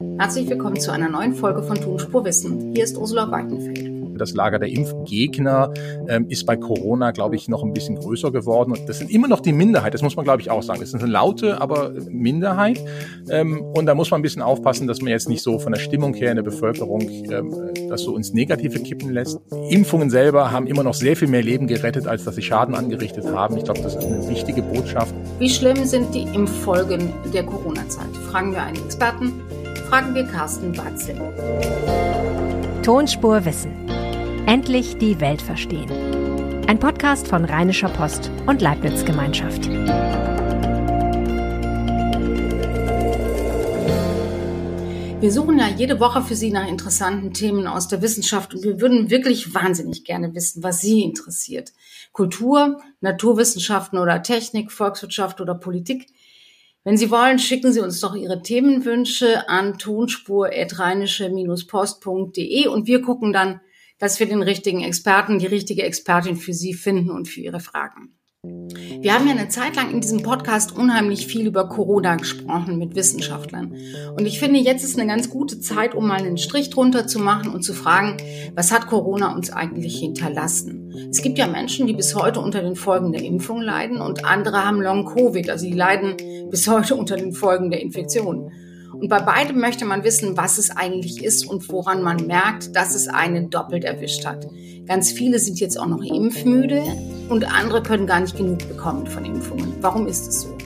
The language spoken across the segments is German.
Herzlich willkommen zu einer neuen Folge von Tonspur Wissen. Hier ist Ursula Weidenfeld. Das Lager der Impfgegner ähm, ist bei Corona, glaube ich, noch ein bisschen größer geworden. Und das sind immer noch die Minderheit, das muss man, glaube ich, auch sagen. Das ist eine laute, aber Minderheit. Ähm, und da muss man ein bisschen aufpassen, dass man jetzt nicht so von der Stimmung her in der Bevölkerung ähm, das so ins Negative kippen lässt. Impfungen selber haben immer noch sehr viel mehr Leben gerettet, als dass sie Schaden angerichtet haben. Ich glaube, das ist eine wichtige Botschaft. Wie schlimm sind die Impffolgen der Corona-Zeit? Fragen wir einen Experten fragen wir Carsten Batzel. Tonspur Wissen. Endlich die Welt verstehen. Ein Podcast von Rheinischer Post und Leibniz Gemeinschaft. Wir suchen ja jede Woche für Sie nach interessanten Themen aus der Wissenschaft und wir würden wirklich wahnsinnig gerne wissen, was Sie interessiert. Kultur, Naturwissenschaften oder Technik, Volkswirtschaft oder Politik. Wenn Sie wollen, schicken Sie uns doch Ihre Themenwünsche an tonspur-postde und wir gucken dann, dass wir den richtigen Experten, die richtige Expertin für Sie finden und für Ihre Fragen. Wir haben ja eine Zeit lang in diesem Podcast unheimlich viel über Corona gesprochen mit Wissenschaftlern. Und ich finde, jetzt ist eine ganz gute Zeit, um mal einen Strich drunter zu machen und zu fragen, was hat Corona uns eigentlich hinterlassen? Es gibt ja Menschen, die bis heute unter den Folgen der Impfung leiden und andere haben Long-Covid, also die leiden bis heute unter den Folgen der Infektion. Und bei beidem möchte man wissen, was es eigentlich ist und woran man merkt, dass es einen doppelt erwischt hat. Ganz viele sind jetzt auch noch impfmüde und andere können gar nicht genug bekommen von Impfungen. Warum ist es so?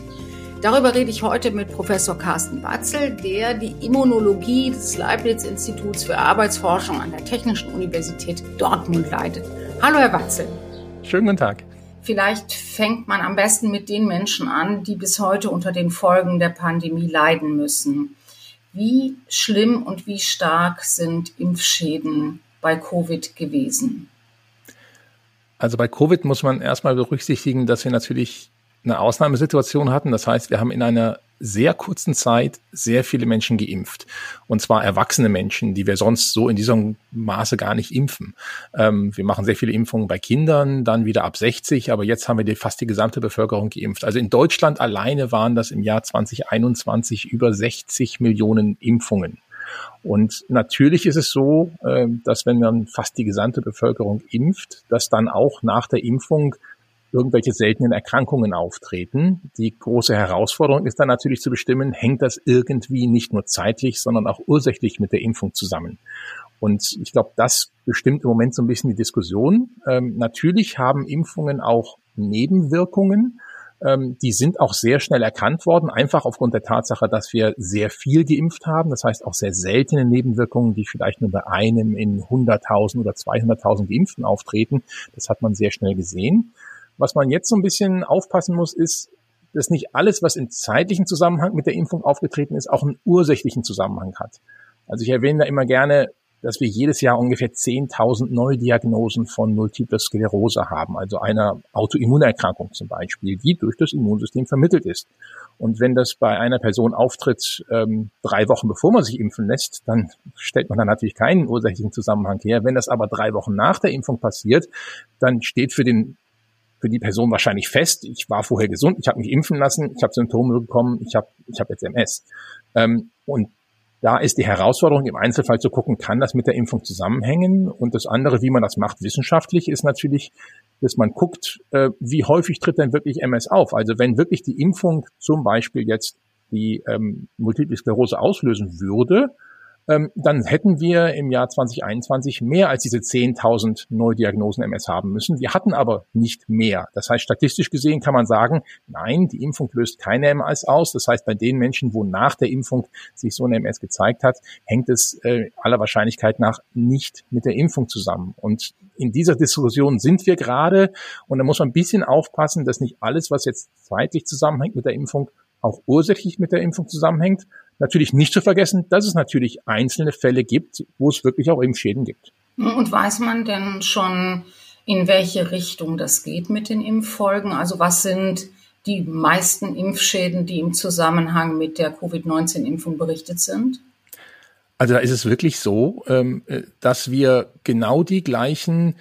Darüber rede ich heute mit Professor Carsten Batzel, der die Immunologie des Leibniz-Instituts für Arbeitsforschung an der Technischen Universität Dortmund leitet. Hallo, Herr Batzel. Schönen guten Tag. Vielleicht fängt man am besten mit den Menschen an, die bis heute unter den Folgen der Pandemie leiden müssen. Wie schlimm und wie stark sind Impfschäden bei Covid gewesen? Also bei Covid muss man erstmal berücksichtigen, dass wir natürlich eine Ausnahmesituation hatten. Das heißt, wir haben in einer sehr kurzen Zeit sehr viele Menschen geimpft. Und zwar erwachsene Menschen, die wir sonst so in diesem Maße gar nicht impfen. Ähm, wir machen sehr viele Impfungen bei Kindern, dann wieder ab 60, aber jetzt haben wir die, fast die gesamte Bevölkerung geimpft. Also in Deutschland alleine waren das im Jahr 2021 über 60 Millionen Impfungen. Und natürlich ist es so, äh, dass wenn man fast die gesamte Bevölkerung impft, dass dann auch nach der Impfung irgendwelche seltenen Erkrankungen auftreten. Die große Herausforderung ist dann natürlich zu bestimmen, hängt das irgendwie nicht nur zeitlich, sondern auch ursächlich mit der Impfung zusammen. Und ich glaube, das bestimmt im Moment so ein bisschen die Diskussion. Ähm, natürlich haben Impfungen auch Nebenwirkungen. Ähm, die sind auch sehr schnell erkannt worden, einfach aufgrund der Tatsache, dass wir sehr viel geimpft haben. Das heißt auch sehr seltene Nebenwirkungen, die vielleicht nur bei einem in 100.000 oder 200.000 Geimpften auftreten. Das hat man sehr schnell gesehen. Was man jetzt so ein bisschen aufpassen muss, ist, dass nicht alles, was im zeitlichen Zusammenhang mit der Impfung aufgetreten ist, auch einen ursächlichen Zusammenhang hat. Also ich erwähne da immer gerne, dass wir jedes Jahr ungefähr 10.000 Neudiagnosen von Multiple Sklerose haben, also einer Autoimmunerkrankung zum Beispiel, die durch das Immunsystem vermittelt ist. Und wenn das bei einer Person auftritt, ähm, drei Wochen bevor man sich impfen lässt, dann stellt man da natürlich keinen ursächlichen Zusammenhang her. Wenn das aber drei Wochen nach der Impfung passiert, dann steht für den für die Person wahrscheinlich fest, ich war vorher gesund, ich habe mich impfen lassen, ich habe Symptome bekommen, ich habe ich hab jetzt MS. Ähm, und da ist die Herausforderung im Einzelfall zu gucken, kann das mit der Impfung zusammenhängen? Und das andere, wie man das macht wissenschaftlich, ist natürlich, dass man guckt, äh, wie häufig tritt denn wirklich MS auf? Also wenn wirklich die Impfung zum Beispiel jetzt die ähm, Multiple Sklerose auslösen würde, ähm, dann hätten wir im Jahr 2021 mehr als diese 10.000 Neudiagnosen MS haben müssen. Wir hatten aber nicht mehr. Das heißt, statistisch gesehen kann man sagen, nein, die Impfung löst keine MS aus. Das heißt, bei den Menschen, wo nach der Impfung sich so eine MS gezeigt hat, hängt es äh, aller Wahrscheinlichkeit nach nicht mit der Impfung zusammen. Und in dieser Diskussion sind wir gerade. Und da muss man ein bisschen aufpassen, dass nicht alles, was jetzt zeitlich zusammenhängt mit der Impfung, auch ursächlich mit der Impfung zusammenhängt, Natürlich nicht zu vergessen, dass es natürlich einzelne Fälle gibt, wo es wirklich auch Impfschäden gibt. Und weiß man denn schon, in welche Richtung das geht mit den Impffolgen? Also was sind die meisten Impfschäden, die im Zusammenhang mit der Covid-19-Impfung berichtet sind? Also da ist es wirklich so, ähm, äh, dass wir genau die gleichen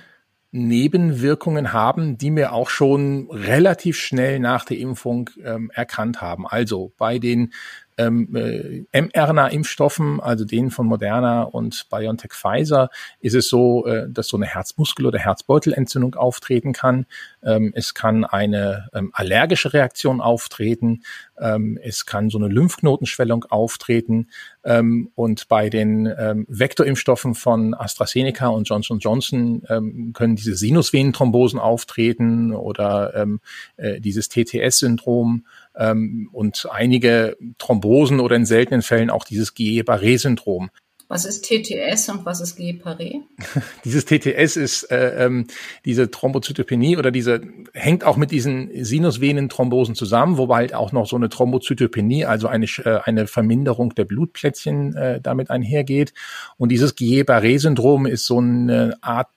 Nebenwirkungen haben, die wir auch schon relativ schnell nach der Impfung ähm, erkannt haben. Also bei den ähm, äh, mRNA-Impfstoffen, also denen von Moderna und BioNTech Pfizer, ist es so, äh, dass so eine Herzmuskel- oder Herzbeutelentzündung auftreten kann. Ähm, es kann eine ähm, allergische Reaktion auftreten. Ähm, es kann so eine Lymphknotenschwellung auftreten. Ähm, und bei den ähm, Vektorimpfstoffen von AstraZeneca und Johnson Johnson ähm, können diese Sinusvenenthrombosen auftreten oder ähm, äh, dieses TTS-Syndrom ähm, und einige Thrombosen oder in seltenen Fällen auch dieses Guillain-Barré-Syndrom. Was ist TTS und was ist Guillain-Barré? Dieses TTS ist äh, ähm, diese Thrombozytopenie oder diese hängt auch mit diesen Sinusvenenthrombosen zusammen, wobei halt auch noch so eine Thrombozytopenie, also eine äh, eine Verminderung der Blutplättchen äh, damit einhergeht. Und dieses Guillain-Barré-Syndrom ist so eine Art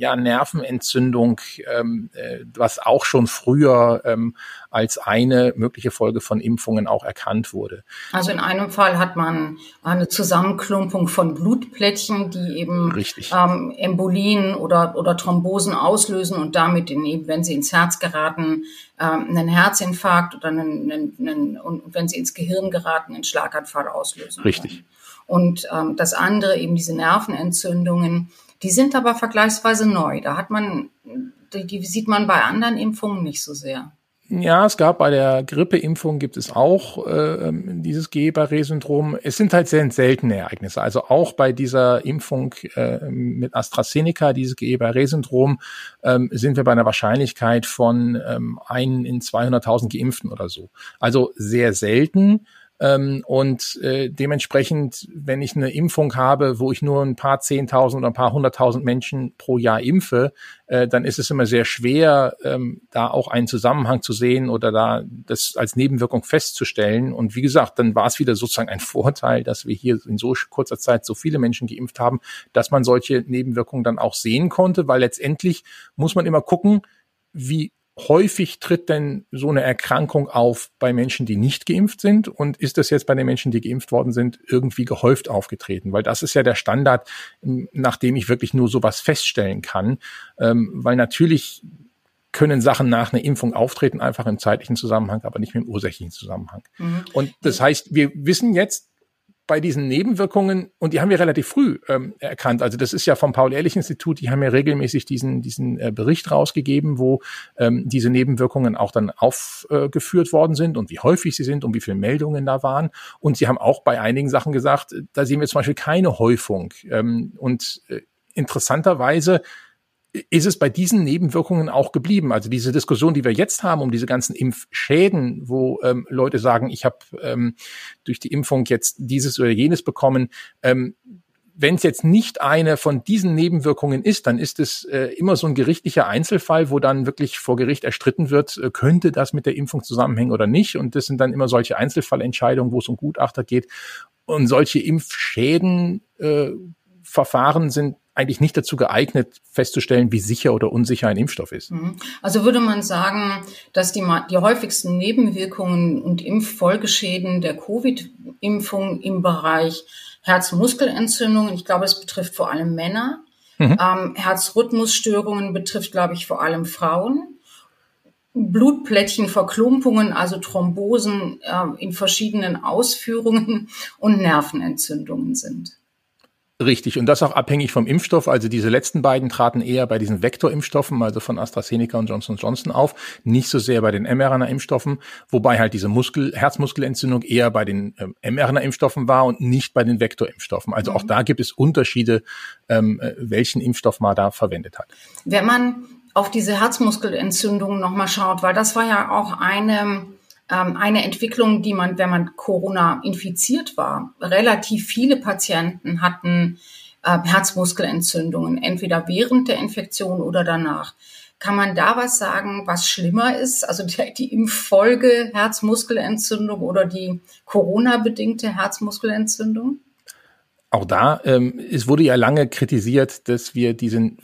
ja, Nervenentzündung, ähm, äh, was auch schon früher ähm, als eine mögliche Folge von Impfungen auch erkannt wurde. Also in einem Fall hat man eine Zusammenklumpung von Blutplättchen, die eben ähm, Embolien oder, oder Thrombosen auslösen und damit, in, wenn sie ins Herz geraten, ähm, einen Herzinfarkt oder einen, einen, einen, und wenn sie ins Gehirn geraten, einen Schlaganfall auslösen. Richtig. Können. Und ähm, das andere eben diese Nervenentzündungen, die sind aber vergleichsweise neu. Da hat man, die, die sieht man bei anderen Impfungen nicht so sehr. Ja, es gab bei der Grippeimpfung gibt es auch äh, dieses Guillain-Barré-Syndrom. Es sind halt sehr seltene Ereignisse. Also auch bei dieser Impfung äh, mit AstraZeneca, dieses Guillain-Barré-Syndrom, ähm, sind wir bei einer Wahrscheinlichkeit von ähm, einen in 200.000 Geimpften oder so. Also sehr selten. Ähm, und äh, dementsprechend, wenn ich eine Impfung habe, wo ich nur ein paar Zehntausend oder ein paar Hunderttausend Menschen pro Jahr impfe, äh, dann ist es immer sehr schwer, ähm, da auch einen Zusammenhang zu sehen oder da das als Nebenwirkung festzustellen. Und wie gesagt, dann war es wieder sozusagen ein Vorteil, dass wir hier in so kurzer Zeit so viele Menschen geimpft haben, dass man solche Nebenwirkungen dann auch sehen konnte, weil letztendlich muss man immer gucken, wie häufig tritt denn so eine Erkrankung auf bei Menschen, die nicht geimpft sind? Und ist das jetzt bei den Menschen, die geimpft worden sind, irgendwie gehäuft aufgetreten? Weil das ist ja der Standard, nach dem ich wirklich nur sowas feststellen kann. Ähm, weil natürlich können Sachen nach einer Impfung auftreten, einfach im zeitlichen Zusammenhang, aber nicht mit dem ursächlichen Zusammenhang. Mhm. Und das heißt, wir wissen jetzt, bei diesen Nebenwirkungen, und die haben wir relativ früh ähm, erkannt, also das ist ja vom Paul-Ehrlich-Institut, die haben ja regelmäßig diesen, diesen äh, Bericht rausgegeben, wo ähm, diese Nebenwirkungen auch dann aufgeführt äh, worden sind und wie häufig sie sind und wie viele Meldungen da waren. Und sie haben auch bei einigen Sachen gesagt, da sehen wir zum Beispiel keine Häufung. Ähm, und äh, interessanterweise ist es bei diesen Nebenwirkungen auch geblieben. Also diese Diskussion, die wir jetzt haben um diese ganzen Impfschäden, wo ähm, Leute sagen, ich habe ähm, durch die Impfung jetzt dieses oder jenes bekommen. Ähm, wenn es jetzt nicht eine von diesen Nebenwirkungen ist, dann ist es äh, immer so ein gerichtlicher Einzelfall, wo dann wirklich vor Gericht erstritten wird, äh, könnte das mit der Impfung zusammenhängen oder nicht. Und das sind dann immer solche Einzelfallentscheidungen, wo es um Gutachter geht. Und solche Impfschäden äh, sind eigentlich nicht dazu geeignet, festzustellen, wie sicher oder unsicher ein Impfstoff ist. Mhm. Also würde man sagen, dass die, die häufigsten Nebenwirkungen und Impffolgeschäden der Covid-Impfung im Bereich Herzmuskelentzündungen, ich glaube, es betrifft vor allem Männer, mhm. ähm, Herzrhythmusstörungen betrifft, glaube ich, vor allem Frauen. Blutplättchenverklumpungen, also Thrombosen äh, in verschiedenen Ausführungen und Nervenentzündungen sind. Richtig, und das auch abhängig vom Impfstoff. Also diese letzten beiden traten eher bei diesen Vektorimpfstoffen, also von AstraZeneca und Johnson Johnson auf, nicht so sehr bei den mRNA-Impfstoffen, wobei halt diese Muskel Herzmuskelentzündung eher bei den ähm, mRNA-Impfstoffen war und nicht bei den Vektorimpfstoffen. Also mhm. auch da gibt es Unterschiede, ähm, äh, welchen Impfstoff man da verwendet hat. Wenn man auf diese Herzmuskelentzündung nochmal schaut, weil das war ja auch eine eine Entwicklung, die man, wenn man Corona infiziert war, relativ viele Patienten hatten äh, Herzmuskelentzündungen, entweder während der Infektion oder danach. Kann man da was sagen, was schlimmer ist? Also die, die Impffolge Herzmuskelentzündung oder die Corona-bedingte Herzmuskelentzündung? Auch da, ähm, es wurde ja lange kritisiert, dass wir diesen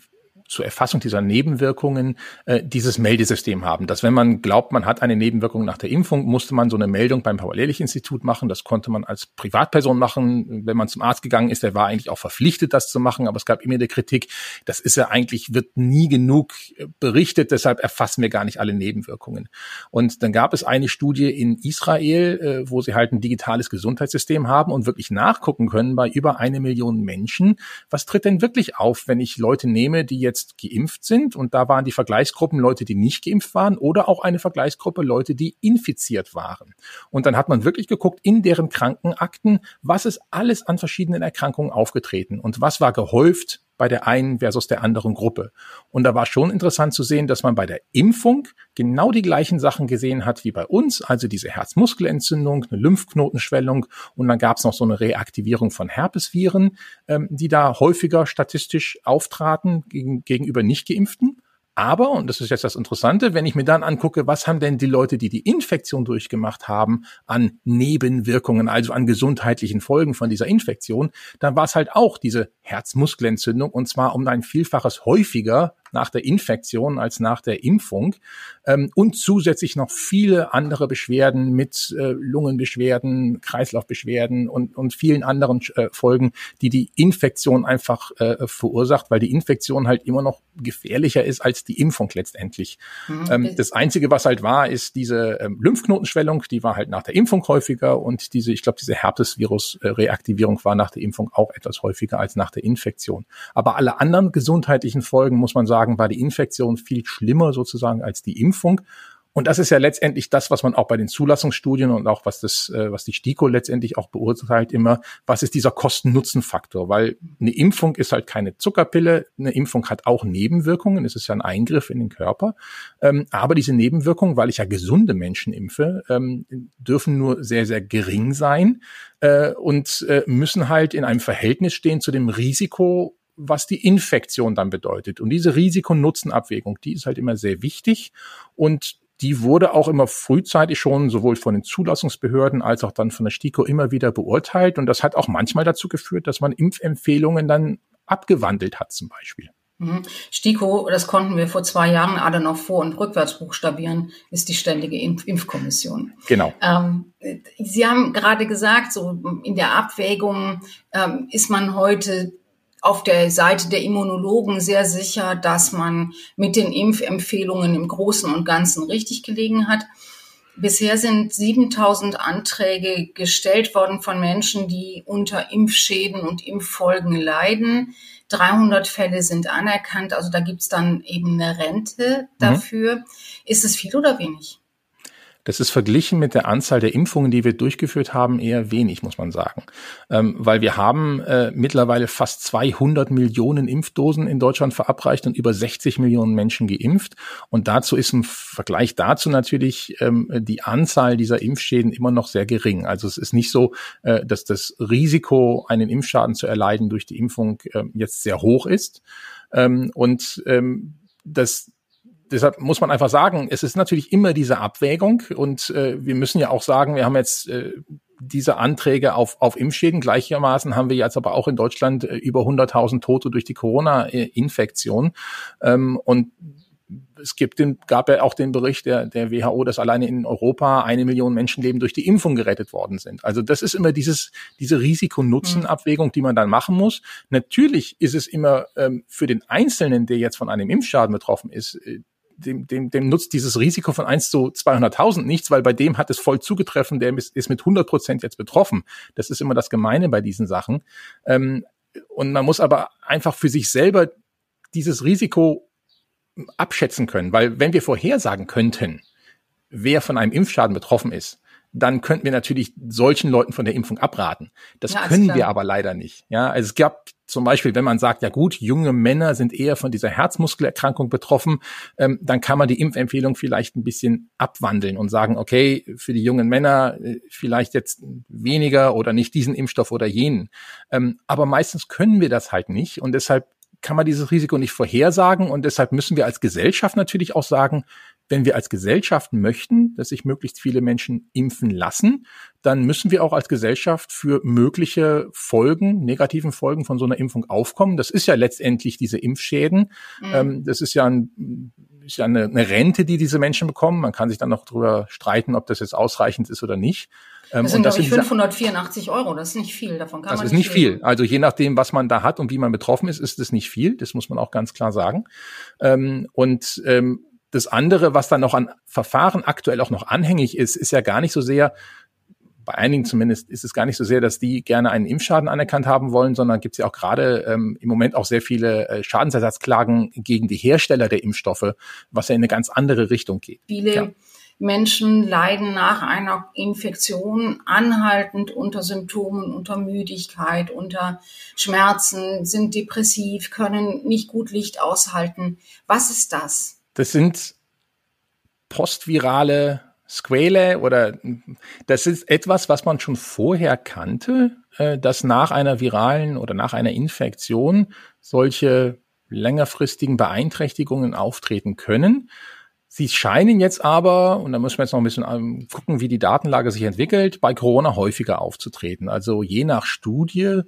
zur Erfassung dieser Nebenwirkungen äh, dieses Meldesystem haben. Dass wenn man glaubt, man hat eine Nebenwirkung nach der Impfung, musste man so eine Meldung beim Paul-Ehrlich-Institut machen. Das konnte man als Privatperson machen. Wenn man zum Arzt gegangen ist, der war eigentlich auch verpflichtet, das zu machen. Aber es gab immer die Kritik, das ist ja eigentlich, wird nie genug äh, berichtet, deshalb erfassen wir gar nicht alle Nebenwirkungen. Und dann gab es eine Studie in Israel, äh, wo sie halt ein digitales Gesundheitssystem haben und wirklich nachgucken können bei über eine Million Menschen, was tritt denn wirklich auf, wenn ich Leute nehme, die jetzt geimpft sind und da waren die Vergleichsgruppen Leute, die nicht geimpft waren oder auch eine Vergleichsgruppe Leute, die infiziert waren. Und dann hat man wirklich geguckt in deren Krankenakten, was ist alles an verschiedenen Erkrankungen aufgetreten und was war gehäuft bei der einen versus der anderen Gruppe. Und da war schon interessant zu sehen, dass man bei der Impfung genau die gleichen Sachen gesehen hat wie bei uns, also diese Herzmuskelentzündung, eine Lymphknotenschwellung und dann gab es noch so eine Reaktivierung von Herpesviren, ähm, die da häufiger statistisch auftraten gegen, gegenüber nicht geimpften. Aber, und das ist jetzt das Interessante, wenn ich mir dann angucke, was haben denn die Leute, die die Infektion durchgemacht haben, an Nebenwirkungen, also an gesundheitlichen Folgen von dieser Infektion, dann war es halt auch diese Herzmuskelentzündung und zwar um ein Vielfaches häufiger nach der Infektion als nach der Impfung ähm, und zusätzlich noch viele andere Beschwerden mit äh, Lungenbeschwerden, Kreislaufbeschwerden und, und vielen anderen äh, Folgen, die die Infektion einfach äh, verursacht, weil die Infektion halt immer noch gefährlicher ist als die Impfung letztendlich. Mhm. Ähm, das Einzige, was halt war, ist diese ähm, Lymphknotenschwellung, die war halt nach der Impfung häufiger und diese, ich glaube, diese Herpesvirus-Reaktivierung war nach der Impfung auch etwas häufiger als nach der Infektion. Aber alle anderen gesundheitlichen Folgen, muss man sagen, sagen, war die Infektion viel schlimmer sozusagen als die Impfung. Und das ist ja letztendlich das, was man auch bei den Zulassungsstudien und auch was das, äh, was die STIKO letztendlich auch beurteilt immer, was ist dieser Kosten-Nutzen-Faktor? Weil eine Impfung ist halt keine Zuckerpille, eine Impfung hat auch Nebenwirkungen, es ist ja ein Eingriff in den Körper. Ähm, aber diese Nebenwirkungen, weil ich ja gesunde Menschen impfe, ähm, dürfen nur sehr, sehr gering sein äh, und äh, müssen halt in einem Verhältnis stehen zu dem Risiko, was die Infektion dann bedeutet. Und diese Risikonutzenabwägung, die ist halt immer sehr wichtig und die wurde auch immer frühzeitig schon sowohl von den Zulassungsbehörden als auch dann von der STIKO immer wieder beurteilt. Und das hat auch manchmal dazu geführt, dass man Impfempfehlungen dann abgewandelt hat zum Beispiel. Mhm. STIKO, das konnten wir vor zwei Jahren alle noch vor- und rückwärts buchstabieren, ist die ständige Impf Impfkommission. Genau. Ähm, Sie haben gerade gesagt, so in der Abwägung ähm, ist man heute auf der Seite der Immunologen sehr sicher, dass man mit den Impfempfehlungen im Großen und Ganzen richtig gelegen hat. Bisher sind 7000 Anträge gestellt worden von Menschen, die unter Impfschäden und Impffolgen leiden. 300 Fälle sind anerkannt, also da gibt's dann eben eine Rente mhm. dafür. Mhm. Ist es viel oder wenig? Das ist verglichen mit der Anzahl der Impfungen, die wir durchgeführt haben, eher wenig, muss man sagen. Ähm, weil wir haben äh, mittlerweile fast 200 Millionen Impfdosen in Deutschland verabreicht und über 60 Millionen Menschen geimpft. Und dazu ist im Vergleich dazu natürlich ähm, die Anzahl dieser Impfschäden immer noch sehr gering. Also es ist nicht so, äh, dass das Risiko, einen Impfschaden zu erleiden durch die Impfung äh, jetzt sehr hoch ist. Ähm, und ähm, das deshalb muss man einfach sagen, es ist natürlich immer diese Abwägung und äh, wir müssen ja auch sagen, wir haben jetzt äh, diese Anträge auf, auf Impfschäden. Gleichermaßen haben wir jetzt aber auch in Deutschland äh, über 100.000 Tote durch die Corona-Infektion. Ähm, und es gibt den, gab ja auch den Bericht der, der WHO, dass alleine in Europa eine Million Menschenleben durch die Impfung gerettet worden sind. Also das ist immer dieses, diese Risiko-Nutzen-Abwägung, die man dann machen muss. Natürlich ist es immer ähm, für den Einzelnen, der jetzt von einem Impfschaden betroffen ist, äh, dem, dem, dem nutzt dieses Risiko von 1 zu 200.000 nichts, weil bei dem hat es voll zugetreffen, der ist, ist mit 100 Prozent jetzt betroffen. Das ist immer das Gemeine bei diesen Sachen. Ähm, und man muss aber einfach für sich selber dieses Risiko abschätzen können, weil wenn wir vorhersagen könnten, wer von einem Impfschaden betroffen ist, dann könnten wir natürlich solchen Leuten von der Impfung abraten. Das ja, können wir aber leider nicht. Ja, also es gab zum Beispiel, wenn man sagt, ja gut, junge Männer sind eher von dieser Herzmuskelerkrankung betroffen, ähm, dann kann man die Impfempfehlung vielleicht ein bisschen abwandeln und sagen, okay, für die jungen Männer äh, vielleicht jetzt weniger oder nicht diesen Impfstoff oder jenen. Ähm, aber meistens können wir das halt nicht und deshalb kann man dieses Risiko nicht vorhersagen und deshalb müssen wir als Gesellschaft natürlich auch sagen, wenn wir als Gesellschaft möchten, dass sich möglichst viele Menschen impfen lassen, dann müssen wir auch als Gesellschaft für mögliche Folgen, negativen Folgen von so einer Impfung aufkommen. Das ist ja letztendlich diese Impfschäden. Mhm. Ähm, das ist ja, ein, ist ja eine, eine, Rente, die diese Menschen bekommen. Man kann sich dann noch darüber streiten, ob das jetzt ausreichend ist oder nicht. Ähm, das sind, glaube ich, 584 Euro. Das ist nicht viel. Davon kann das man ist nicht viel. viel. Also je nachdem, was man da hat und wie man betroffen ist, ist es nicht viel. Das muss man auch ganz klar sagen. Ähm, und das andere, was dann noch an Verfahren aktuell auch noch anhängig ist, ist ja gar nicht so sehr, bei einigen zumindest ist es gar nicht so sehr, dass die gerne einen Impfschaden anerkannt haben wollen, sondern gibt es ja auch gerade ähm, im Moment auch sehr viele äh, Schadensersatzklagen gegen die Hersteller der Impfstoffe, was ja in eine ganz andere Richtung geht. Viele ja. Menschen leiden nach einer Infektion anhaltend unter Symptomen, unter Müdigkeit, unter Schmerzen, sind depressiv, können nicht gut Licht aushalten. Was ist das? Das sind postvirale Squale oder das ist etwas, was man schon vorher kannte, äh, dass nach einer viralen oder nach einer Infektion solche längerfristigen Beeinträchtigungen auftreten können. Sie scheinen jetzt aber, und da müssen wir jetzt noch ein bisschen ähm, gucken, wie die Datenlage sich entwickelt, bei Corona häufiger aufzutreten. Also je nach Studie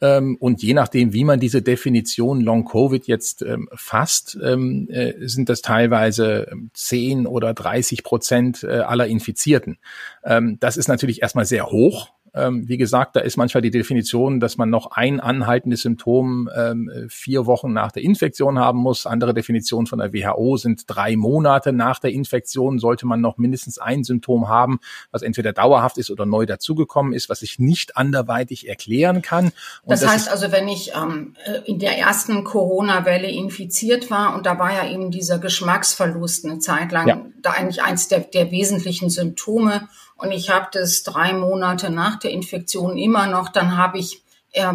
ähm, und je nachdem, wie man diese Definition Long Covid jetzt ähm, fasst, ähm, äh, sind das teilweise 10 ähm, oder 30 Prozent äh, aller Infizierten. Ähm, das ist natürlich erstmal sehr hoch ähm, wie gesagt, da ist manchmal die Definition, dass man noch ein anhaltendes Symptom ähm, vier Wochen nach der Infektion haben muss. Andere Definitionen von der WHO sind drei Monate nach der Infektion sollte man noch mindestens ein Symptom haben, was entweder dauerhaft ist oder neu dazugekommen ist, was ich nicht anderweitig erklären kann. Und das, das heißt also, wenn ich ähm, in der ersten Corona-Welle infiziert war und da war ja eben dieser Geschmacksverlust eine Zeit lang ja. da eigentlich eins der, der wesentlichen Symptome und ich habe das drei Monate nach der Infektion immer noch, dann habe ich äh,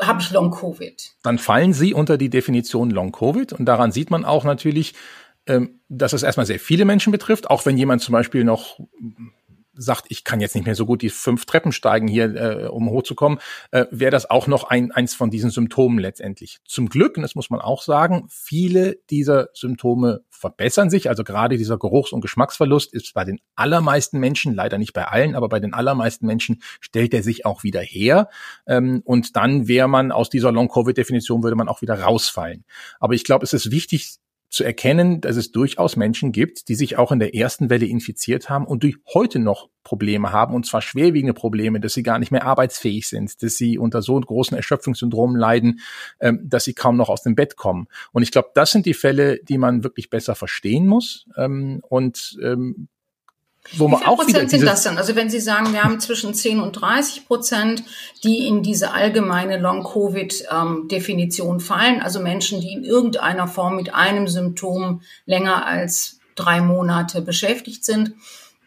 habe ich Long Covid. Dann fallen Sie unter die Definition Long Covid und daran sieht man auch natürlich, ähm, dass es erstmal sehr viele Menschen betrifft, auch wenn jemand zum Beispiel noch sagt, ich kann jetzt nicht mehr so gut die fünf Treppen steigen hier, äh, um hochzukommen, äh, wäre das auch noch ein, eins von diesen Symptomen letztendlich. Zum Glück, und das muss man auch sagen, viele dieser Symptome verbessern sich. Also gerade dieser Geruchs- und Geschmacksverlust ist bei den allermeisten Menschen, leider nicht bei allen, aber bei den allermeisten Menschen stellt er sich auch wieder her. Ähm, und dann wäre man aus dieser Long-Covid-Definition, würde man auch wieder rausfallen. Aber ich glaube, es ist wichtig, zu erkennen, dass es durchaus Menschen gibt, die sich auch in der ersten Welle infiziert haben und die heute noch Probleme haben, und zwar schwerwiegende Probleme, dass sie gar nicht mehr arbeitsfähig sind, dass sie unter so großen Erschöpfungssyndromen leiden, ähm, dass sie kaum noch aus dem Bett kommen. Und ich glaube, das sind die Fälle, die man wirklich besser verstehen muss. Ähm, und ähm, wo man auch Prozent sind das dann? Also wenn Sie sagen, wir haben zwischen 10 und 30 Prozent, die in diese allgemeine Long-Covid-Definition fallen, also Menschen, die in irgendeiner Form mit einem Symptom länger als drei Monate beschäftigt sind.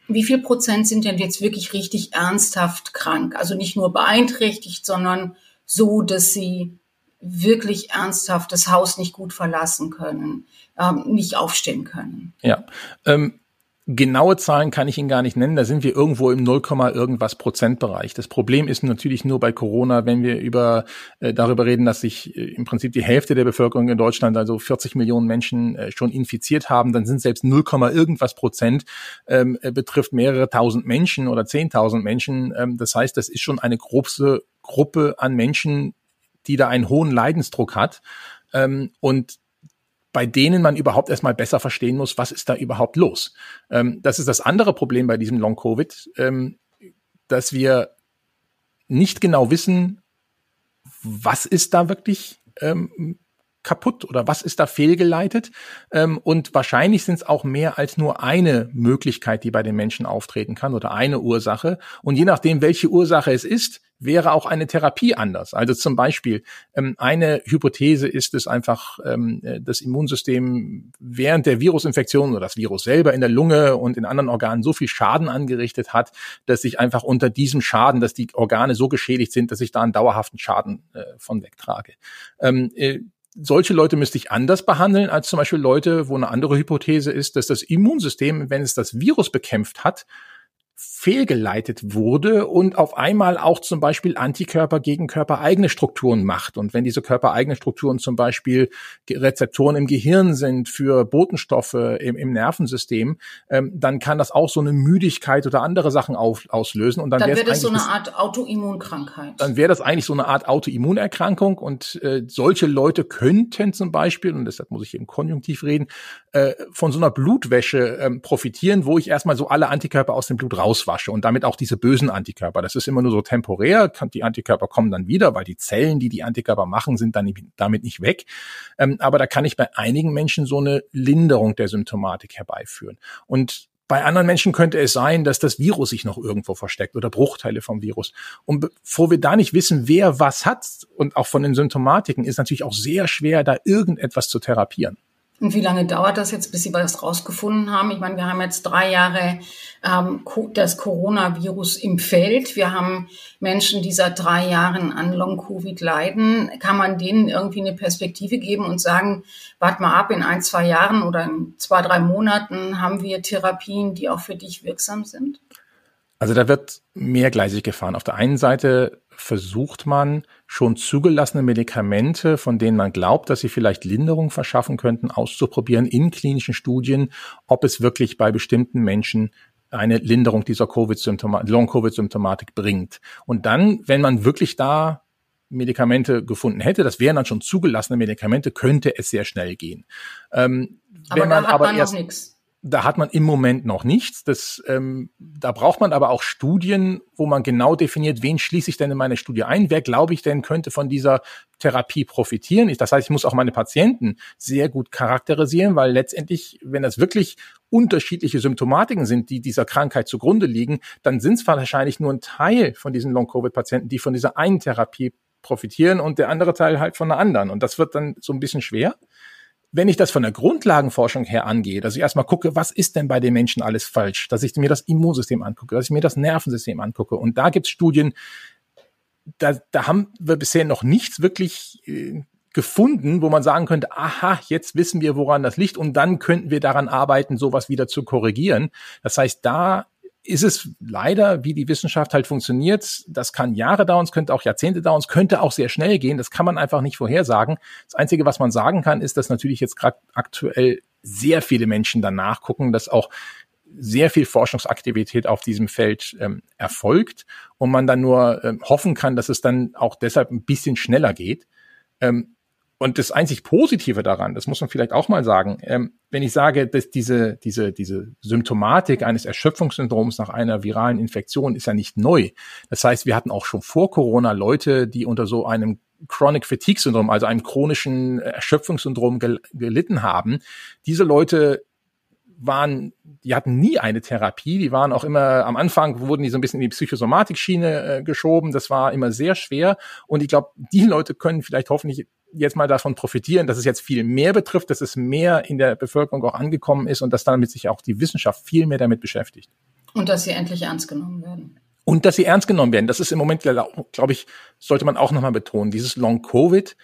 Wie viel Prozent sind denn jetzt wirklich richtig ernsthaft krank? Also nicht nur beeinträchtigt, sondern so, dass sie wirklich ernsthaft das Haus nicht gut verlassen können, ähm, nicht aufstehen können. Ja, ähm, Genaue Zahlen kann ich Ihnen gar nicht nennen. Da sind wir irgendwo im 0, irgendwas Prozentbereich. Das Problem ist natürlich nur bei Corona, wenn wir über äh, darüber reden, dass sich äh, im Prinzip die Hälfte der Bevölkerung in Deutschland, also 40 Millionen Menschen, äh, schon infiziert haben, dann sind selbst 0, irgendwas Prozent ähm, äh, betrifft mehrere tausend Menschen oder zehntausend Menschen. Ähm, das heißt, das ist schon eine große Gruppe an Menschen, die da einen hohen Leidensdruck hat. Ähm, und bei denen man überhaupt erstmal besser verstehen muss, was ist da überhaupt los. Ähm, das ist das andere Problem bei diesem Long-Covid, ähm, dass wir nicht genau wissen, was ist da wirklich ähm, kaputt oder was ist da fehlgeleitet. Ähm, und wahrscheinlich sind es auch mehr als nur eine Möglichkeit, die bei den Menschen auftreten kann oder eine Ursache. Und je nachdem, welche Ursache es ist, wäre auch eine Therapie anders. Also zum Beispiel ähm, eine Hypothese ist es einfach, ähm, das Immunsystem während der Virusinfektion oder das Virus selber in der Lunge und in anderen Organen so viel Schaden angerichtet hat, dass sich einfach unter diesem Schaden, dass die Organe so geschädigt sind, dass ich da einen dauerhaften Schaden äh, von wegtrage. Ähm, äh, solche Leute müsste ich anders behandeln als zum Beispiel Leute, wo eine andere Hypothese ist, dass das Immunsystem, wenn es das Virus bekämpft hat, fehlgeleitet wurde und auf einmal auch zum Beispiel Antikörper gegen körpereigene Strukturen macht. Und wenn diese körpereigenen Strukturen zum Beispiel Rezeptoren im Gehirn sind für Botenstoffe im, im Nervensystem, ähm, dann kann das auch so eine Müdigkeit oder andere Sachen auf, auslösen. Und dann, dann wäre das so eine Art Autoimmunkrankheit. Dann wäre das eigentlich so eine Art Autoimmunerkrankung. Und äh, solche Leute könnten zum Beispiel, und deshalb muss ich im Konjunktiv reden, äh, von so einer Blutwäsche ähm, profitieren, wo ich erstmal so alle Antikörper aus dem Blut raus auswasche und damit auch diese bösen Antikörper. Das ist immer nur so temporär. Die Antikörper kommen dann wieder, weil die Zellen, die die Antikörper machen, sind dann damit nicht weg. Ähm, aber da kann ich bei einigen Menschen so eine Linderung der Symptomatik herbeiführen. Und bei anderen Menschen könnte es sein, dass das Virus sich noch irgendwo versteckt oder Bruchteile vom Virus. Und bevor wir da nicht wissen, wer was hat und auch von den Symptomatiken, ist natürlich auch sehr schwer, da irgendetwas zu therapieren. Und wie lange dauert das jetzt, bis Sie was rausgefunden haben? Ich meine, wir haben jetzt drei Jahre ähm, das Coronavirus im Feld. Wir haben Menschen, die seit drei Jahren an Long-Covid leiden. Kann man denen irgendwie eine Perspektive geben und sagen, wart mal ab, in ein, zwei Jahren oder in zwei, drei Monaten haben wir Therapien, die auch für dich wirksam sind? Also da wird mehrgleisig gefahren. Auf der einen Seite versucht man schon zugelassene Medikamente, von denen man glaubt, dass sie vielleicht Linderung verschaffen könnten, auszuprobieren in klinischen Studien, ob es wirklich bei bestimmten Menschen eine Linderung dieser Covid-Symptomatik, Long-Covid-Symptomatik bringt. Und dann, wenn man wirklich da Medikamente gefunden hätte, das wären dann schon zugelassene Medikamente, könnte es sehr schnell gehen. Ähm, aber wenn man aber man erst, noch nichts da hat man im Moment noch nichts. Das, ähm, da braucht man aber auch Studien, wo man genau definiert, wen schließe ich denn in meine Studie ein? Wer glaube ich denn könnte von dieser Therapie profitieren? Das heißt, ich muss auch meine Patienten sehr gut charakterisieren, weil letztendlich, wenn das wirklich unterschiedliche Symptomatiken sind, die dieser Krankheit zugrunde liegen, dann sind es wahrscheinlich nur ein Teil von diesen Long-Covid-Patienten, die von dieser einen Therapie profitieren und der andere Teil halt von einer anderen. Und das wird dann so ein bisschen schwer wenn ich das von der Grundlagenforschung her angehe, dass ich erstmal gucke, was ist denn bei den Menschen alles falsch, dass ich mir das Immunsystem angucke, dass ich mir das Nervensystem angucke. Und da gibt es Studien, da, da haben wir bisher noch nichts wirklich äh, gefunden, wo man sagen könnte, aha, jetzt wissen wir, woran das liegt und dann könnten wir daran arbeiten, sowas wieder zu korrigieren. Das heißt, da ist es leider, wie die Wissenschaft halt funktioniert. Das kann Jahre dauern, es könnte auch Jahrzehnte dauern, es könnte auch sehr schnell gehen. Das kann man einfach nicht vorhersagen. Das Einzige, was man sagen kann, ist, dass natürlich jetzt gerade aktuell sehr viele Menschen danach gucken, dass auch sehr viel Forschungsaktivität auf diesem Feld ähm, erfolgt und man dann nur ähm, hoffen kann, dass es dann auch deshalb ein bisschen schneller geht. Ähm, und das einzig Positive daran, das muss man vielleicht auch mal sagen, ähm, wenn ich sage, dass diese, diese, diese Symptomatik eines Erschöpfungssyndroms nach einer viralen Infektion ist ja nicht neu. Das heißt, wir hatten auch schon vor Corona Leute, die unter so einem Chronic Fatigue Syndrom, also einem chronischen Erschöpfungssyndrom gel gelitten haben. Diese Leute waren, die hatten nie eine Therapie, die waren auch immer, am Anfang wurden die so ein bisschen in die Psychosomatik-Schiene äh, geschoben, das war immer sehr schwer und ich glaube, die Leute können vielleicht hoffentlich jetzt mal davon profitieren, dass es jetzt viel mehr betrifft, dass es mehr in der Bevölkerung auch angekommen ist und dass damit sich auch die Wissenschaft viel mehr damit beschäftigt. Und dass sie endlich ernst genommen werden. Und dass sie ernst genommen werden. Das ist im Moment, glaube ich, sollte man auch nochmal betonen. Dieses Long-Covid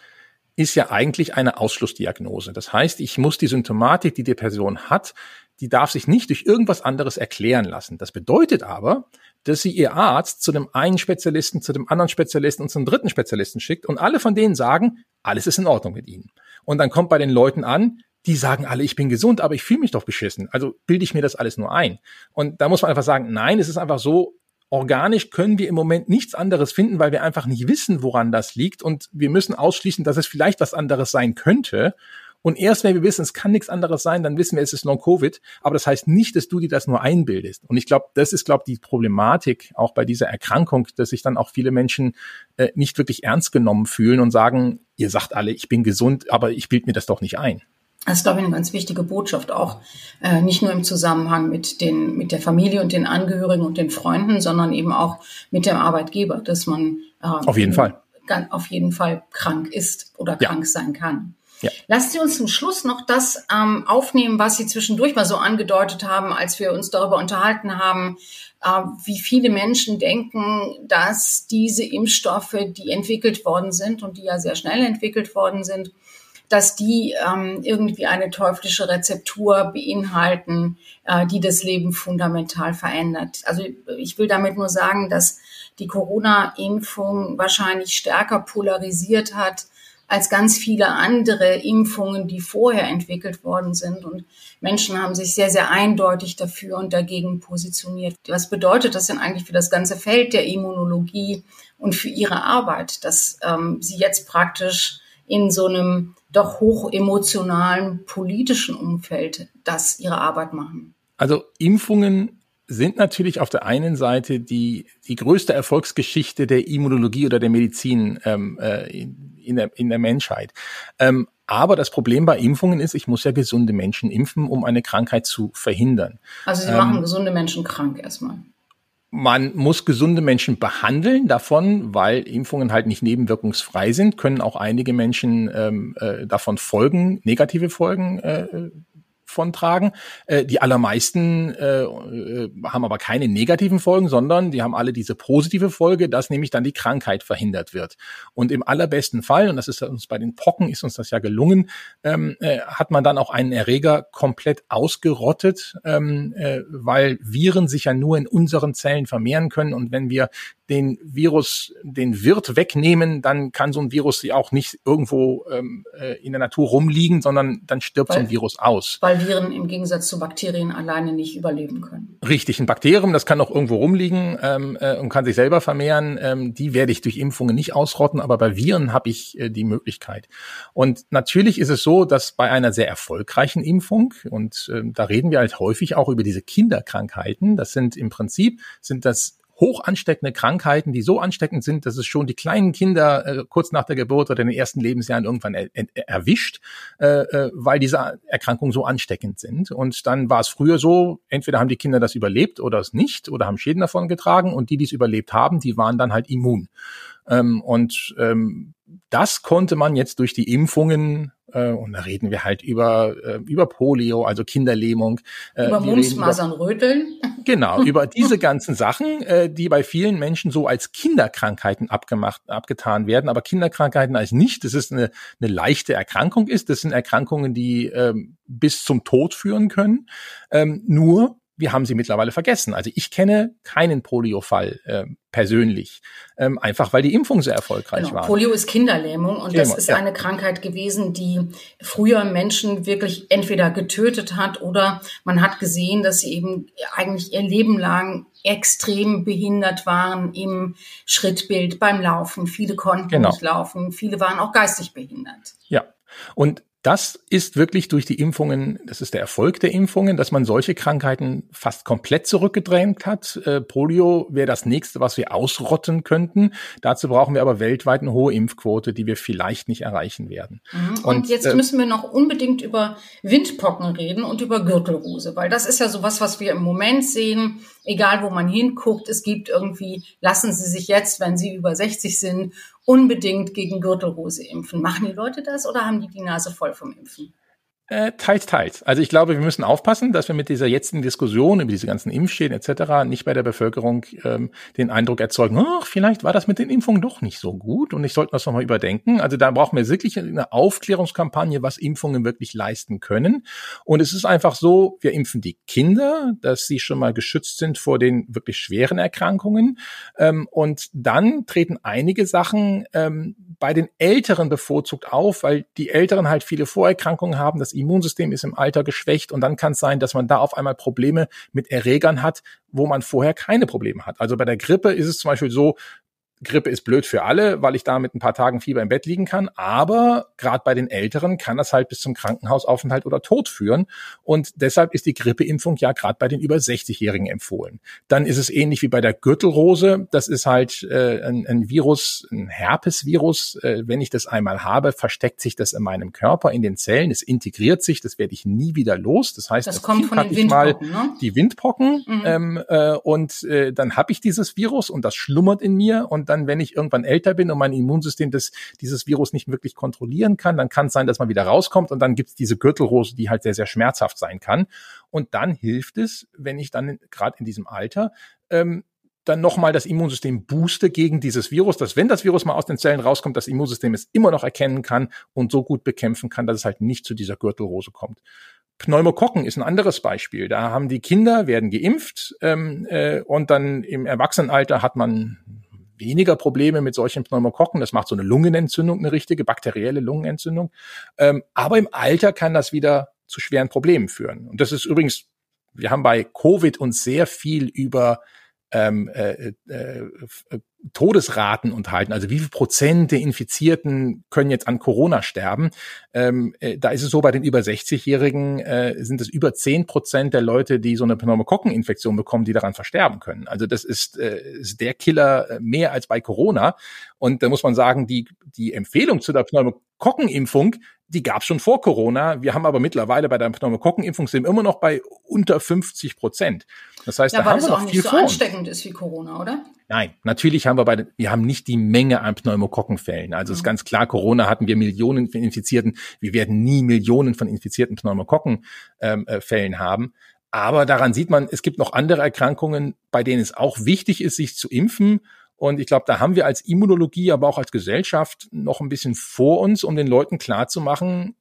ist ja eigentlich eine Ausschlussdiagnose. Das heißt, ich muss die Symptomatik, die die Person hat, die darf sich nicht durch irgendwas anderes erklären lassen. Das bedeutet aber, dass sie ihr Arzt zu dem einen Spezialisten, zu dem anderen Spezialisten und zum dritten Spezialisten schickt und alle von denen sagen, alles ist in Ordnung mit ihnen. Und dann kommt bei den Leuten an, die sagen alle, ich bin gesund, aber ich fühle mich doch beschissen. Also bilde ich mir das alles nur ein. Und da muss man einfach sagen, nein, es ist einfach so, organisch können wir im Moment nichts anderes finden, weil wir einfach nicht wissen, woran das liegt. Und wir müssen ausschließen, dass es vielleicht was anderes sein könnte. Und erst wenn wir wissen, es kann nichts anderes sein, dann wissen wir, es ist Long-Covid. Aber das heißt nicht, dass du dir das nur einbildest. Und ich glaube, das ist, glaube die Problematik auch bei dieser Erkrankung, dass sich dann auch viele Menschen äh, nicht wirklich ernst genommen fühlen und sagen, ihr sagt alle, ich bin gesund, aber ich bild mir das doch nicht ein. Das ist, glaube ich, eine ganz wichtige Botschaft auch, äh, nicht nur im Zusammenhang mit den, mit der Familie und den Angehörigen und den Freunden, sondern eben auch mit dem Arbeitgeber, dass man äh, auf jeden Fall auf jeden Fall krank ist oder ja. krank sein kann. Ja. Lassen Sie uns zum Schluss noch das ähm, aufnehmen, was Sie zwischendurch mal so angedeutet haben, als wir uns darüber unterhalten haben, äh, wie viele Menschen denken, dass diese Impfstoffe, die entwickelt worden sind und die ja sehr schnell entwickelt worden sind, dass die ähm, irgendwie eine teuflische Rezeptur beinhalten, äh, die das Leben fundamental verändert. Also ich will damit nur sagen, dass die Corona-Impfung wahrscheinlich stärker polarisiert hat als ganz viele andere Impfungen, die vorher entwickelt worden sind. Und Menschen haben sich sehr, sehr eindeutig dafür und dagegen positioniert. Was bedeutet das denn eigentlich für das ganze Feld der Immunologie und für ihre Arbeit, dass ähm, sie jetzt praktisch in so einem doch hoch emotionalen politischen Umfeld das ihre Arbeit machen? Also Impfungen sind natürlich auf der einen Seite die, die größte Erfolgsgeschichte der Immunologie oder der Medizin ähm, äh, in, in, der, in der Menschheit. Ähm, aber das Problem bei Impfungen ist, ich muss ja gesunde Menschen impfen, um eine Krankheit zu verhindern. Also Sie ähm, machen gesunde Menschen krank erstmal. Man muss gesunde Menschen behandeln davon, weil Impfungen halt nicht nebenwirkungsfrei sind, können auch einige Menschen ähm, äh, davon Folgen, negative Folgen äh, von tragen. Äh, die allermeisten äh, äh, haben aber keine negativen Folgen, sondern die haben alle diese positive Folge, dass nämlich dann die Krankheit verhindert wird. Und im allerbesten Fall, und das ist uns bei den Pocken, ist uns das ja gelungen, ähm, äh, hat man dann auch einen Erreger komplett ausgerottet, ähm, äh, weil Viren sich ja nur in unseren Zellen vermehren können. Und wenn wir den Virus, den Wirt wegnehmen, dann kann so ein Virus ja auch nicht irgendwo ähm, äh, in der Natur rumliegen, sondern dann stirbt weil, so ein Virus aus. Weil Viren im Gegensatz zu Bakterien alleine nicht überleben können. Richtig, ein Bakterium, das kann auch irgendwo rumliegen ähm, äh, und kann sich selber vermehren. Ähm, die werde ich durch Impfungen nicht ausrotten, aber bei Viren habe ich äh, die Möglichkeit. Und natürlich ist es so, dass bei einer sehr erfolgreichen Impfung, und äh, da reden wir halt häufig auch über diese Kinderkrankheiten, das sind im Prinzip, sind das hoch ansteckende Krankheiten, die so ansteckend sind, dass es schon die kleinen Kinder äh, kurz nach der Geburt oder in den ersten Lebensjahren irgendwann er, er, erwischt, äh, äh, weil diese Erkrankungen so ansteckend sind. Und dann war es früher so, entweder haben die Kinder das überlebt oder es nicht oder haben Schäden davon getragen und die, die es überlebt haben, die waren dann halt immun. Ähm, und ähm, das konnte man jetzt durch die Impfungen äh, und da reden wir halt über äh, über Polio, also Kinderlähmung, äh, über Mumsmasern, Röteln. Genau, über diese ganzen Sachen, äh, die bei vielen Menschen so als Kinderkrankheiten abgemacht abgetan werden, aber Kinderkrankheiten als nicht. Das ist eine, eine leichte Erkrankung ist. Das sind Erkrankungen, die ähm, bis zum Tod führen können. Ähm, nur wir haben sie mittlerweile vergessen. Also ich kenne keinen Polio-Fall äh, persönlich, ähm, einfach weil die Impfung sehr erfolgreich genau. war. Polio ist Kinderlähmung und das ist ja. eine Krankheit gewesen, die früher Menschen wirklich entweder getötet hat oder man hat gesehen, dass sie eben eigentlich ihr Leben lang extrem behindert waren im Schrittbild beim Laufen. Viele konnten genau. nicht laufen, viele waren auch geistig behindert. Ja. Und das ist wirklich durch die Impfungen, das ist der Erfolg der Impfungen, dass man solche Krankheiten fast komplett zurückgedrängt hat. Äh, Polio wäre das nächste, was wir ausrotten könnten. Dazu brauchen wir aber weltweit eine hohe Impfquote, die wir vielleicht nicht erreichen werden. Mhm. Und, und, jetzt äh, müssen wir noch unbedingt über Windpocken reden und über Gürtelrose, weil das ist ja sowas, was wir im Moment sehen, egal wo man hinguckt. Es gibt irgendwie, lassen Sie sich jetzt, wenn Sie über 60 sind, unbedingt gegen Gürtelrose impfen. Machen die Leute das oder haben die die Nase voll vom Impfen? Äh, teils, teils. Also ich glaube, wir müssen aufpassen, dass wir mit dieser jetzigen Diskussion über diese ganzen Impfschäden etc. nicht bei der Bevölkerung ähm, den Eindruck erzeugen, ach, vielleicht war das mit den Impfungen doch nicht so gut und ich sollte das nochmal überdenken. Also da brauchen wir wirklich eine Aufklärungskampagne, was Impfungen wirklich leisten können. Und es ist einfach so, wir impfen die Kinder, dass sie schon mal geschützt sind vor den wirklich schweren Erkrankungen. Ähm, und dann treten einige Sachen ähm, bei den Älteren bevorzugt auf, weil die Älteren halt viele Vorerkrankungen haben. Das Immunsystem ist im Alter geschwächt und dann kann es sein, dass man da auf einmal Probleme mit Erregern hat, wo man vorher keine Probleme hat. Also bei der Grippe ist es zum Beispiel so, Grippe ist blöd für alle, weil ich da mit ein paar Tagen Fieber im Bett liegen kann. Aber gerade bei den Älteren kann das halt bis zum Krankenhausaufenthalt oder Tod führen. Und deshalb ist die Grippeimpfung ja gerade bei den über 60-Jährigen empfohlen. Dann ist es ähnlich wie bei der Gürtelrose. Das ist halt äh, ein, ein Virus, ein Herpesvirus. Äh, wenn ich das einmal habe, versteckt sich das in meinem Körper, in den Zellen. Es integriert sich. Das werde ich nie wieder los. Das heißt, das kommt von den Windpocken, ne? die Windpocken mhm. ähm, äh, und äh, dann habe ich dieses Virus und das schlummert in mir und dann, wenn ich irgendwann älter bin und mein Immunsystem das, dieses Virus nicht wirklich kontrollieren kann, dann kann es sein, dass man wieder rauskommt und dann gibt's diese Gürtelrose, die halt sehr, sehr schmerzhaft sein kann. Und dann hilft es, wenn ich dann gerade in diesem Alter ähm, dann nochmal das Immunsystem booste gegen dieses Virus, dass wenn das Virus mal aus den Zellen rauskommt, das Immunsystem es immer noch erkennen kann und so gut bekämpfen kann, dass es halt nicht zu dieser Gürtelrose kommt. Pneumokokken ist ein anderes Beispiel. Da haben die Kinder, werden geimpft ähm, äh, und dann im Erwachsenenalter hat man weniger Probleme mit solchen Pneumokokken. Das macht so eine Lungenentzündung, eine richtige bakterielle Lungenentzündung. Ähm, aber im Alter kann das wieder zu schweren Problemen führen. Und das ist übrigens, wir haben bei Covid uns sehr viel über ähm, äh, äh, Todesraten unterhalten. Also wie viel Prozent der Infizierten können jetzt an Corona sterben? Ähm, äh, da ist es so, bei den über 60-Jährigen äh, sind es über 10 Prozent der Leute, die so eine Pneumokokkeninfektion bekommen, die daran versterben können. Also das ist, äh, ist der Killer äh, mehr als bei Corona. Und da muss man sagen, die, die Empfehlung zu der Pneumokokkenimpfung, die gab es schon vor Corona. Wir haben aber mittlerweile bei der Pneumokokkenimpfung sind immer noch bei unter 50 Prozent. Das heißt, ja, da haben wir noch auch viel nicht so vor uns. ansteckend ist wie Corona, oder? Nein, natürlich haben wir bei, wir haben nicht die Menge an Pneumokokkenfällen. Also mhm. ist ganz klar, Corona hatten wir Millionen von Infizierten. Wir werden nie Millionen von infizierten Pneumokokkenfällen ähm, äh, haben. Aber daran sieht man, es gibt noch andere Erkrankungen, bei denen es auch wichtig ist, sich zu impfen. Und ich glaube, da haben wir als Immunologie, aber auch als Gesellschaft noch ein bisschen vor uns, um den Leuten klarzumachen,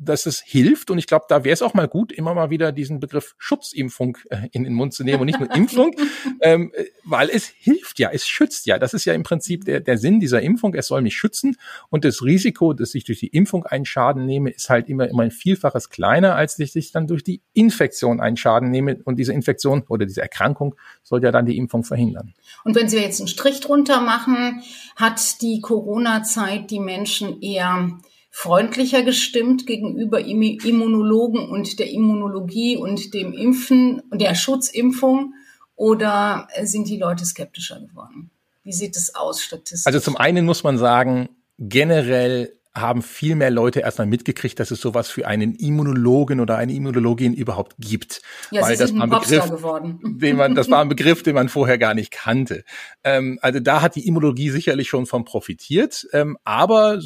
dass es hilft. Und ich glaube, da wäre es auch mal gut, immer mal wieder diesen Begriff Schutzimpfung äh, in den Mund zu nehmen und nicht nur Impfung, ähm, äh, weil es hilft ja, es schützt ja. Das ist ja im Prinzip der, der Sinn dieser Impfung. Es soll mich schützen. Und das Risiko, dass ich durch die Impfung einen Schaden nehme, ist halt immer, immer ein Vielfaches kleiner, als dass ich dann durch die Infektion einen Schaden nehme. Und diese Infektion oder diese Erkrankung soll ja dann die Impfung verhindern. Und wenn Sie jetzt einen Strich drunter machen, hat die Corona-Zeit die Menschen eher freundlicher gestimmt gegenüber Immunologen und der Immunologie und dem Impfen und der Schutzimpfung oder sind die Leute skeptischer geworden? Wie sieht es aus statistisch? Also zum einen muss man sagen, generell haben viel mehr Leute erstmal mitgekriegt, dass es sowas für einen Immunologen oder eine Immunologin überhaupt gibt. Ja, Weil Sie das war ein Begriff, geworden. den man, das war ein Begriff, den man vorher gar nicht kannte. Ähm, also da hat die Immunologie sicherlich schon von profitiert. Ähm, aber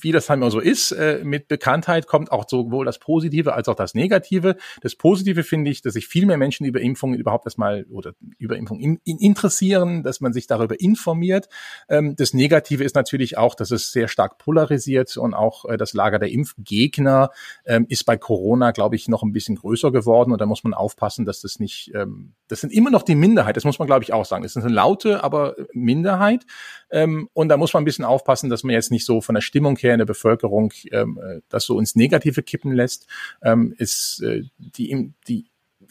wie das halt immer so ist, äh, mit Bekanntheit kommt auch sowohl das Positive als auch das Negative. Das Positive finde ich, dass sich viel mehr Menschen über Impfungen überhaupt erstmal oder über Impfungen in, in interessieren, dass man sich darüber informiert. Ähm, das Negative ist natürlich auch, dass es sehr stark polarisiert und auch äh, das Lager der Impfgegner ähm, ist bei Corona, glaube ich, noch ein bisschen größer geworden und da muss man aufpassen, dass das nicht, ähm, das sind immer noch die Minderheit, das muss man, glaube ich, auch sagen. Das ist eine laute, aber Minderheit ähm, und da muss man ein bisschen aufpassen, dass man jetzt nicht so von der Stimmung her in der Bevölkerung ähm, äh, das so ins Negative kippen lässt. Ähm, ist äh, die, die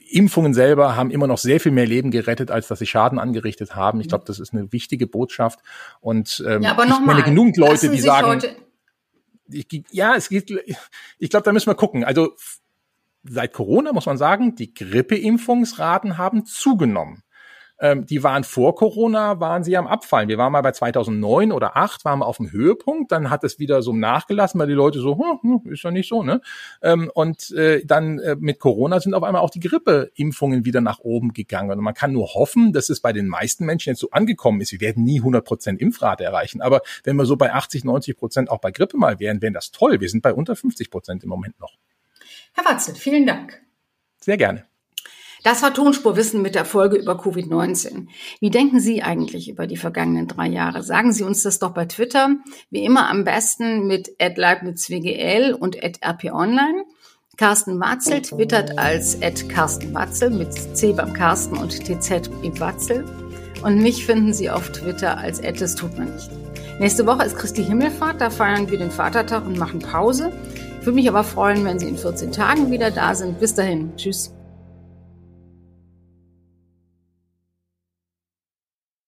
Impfungen selber haben immer noch sehr viel mehr Leben gerettet, als dass sie Schaden angerichtet haben. Ich glaube, das ist eine wichtige Botschaft. Und ähm, Ja, aber ich kenne genug Leute, die sagen, ich, ja, es geht, ich glaube, da müssen wir gucken. Also seit Corona muss man sagen, die Grippeimpfungsraten haben zugenommen. Ähm, die waren vor Corona, waren sie am Abfallen. Wir waren mal bei 2009 oder 8, waren wir auf dem Höhepunkt, dann hat es wieder so nachgelassen, weil die Leute so, hm, hm, ist ja nicht so, ne? Ähm, und äh, dann äh, mit Corona sind auf einmal auch die Grippeimpfungen wieder nach oben gegangen. Und man kann nur hoffen, dass es bei den meisten Menschen jetzt so angekommen ist. Wir werden nie 100 Prozent Impfrate erreichen. Aber wenn wir so bei 80, 90 Prozent auch bei Grippe mal wären, wären das toll. Wir sind bei unter 50 Prozent im Moment noch. Herr Watzel, vielen Dank. Sehr gerne. Das war Tonspurwissen mit der Folge über Covid-19. Wie denken Sie eigentlich über die vergangenen drei Jahre? Sagen Sie uns das doch bei Twitter. Wie immer am besten mit @leibnizwgl und @rponline. Carsten Watzel twittert als Carsten Watzel mit C beim Carsten und TZ im Watzel. Und mich finden Sie auf Twitter als das tut man nicht. Nächste Woche ist Christi Himmelfahrt, da feiern wir den Vatertag und machen Pause. Ich würde mich aber freuen, wenn Sie in 14 Tagen wieder da sind. Bis dahin. Tschüss.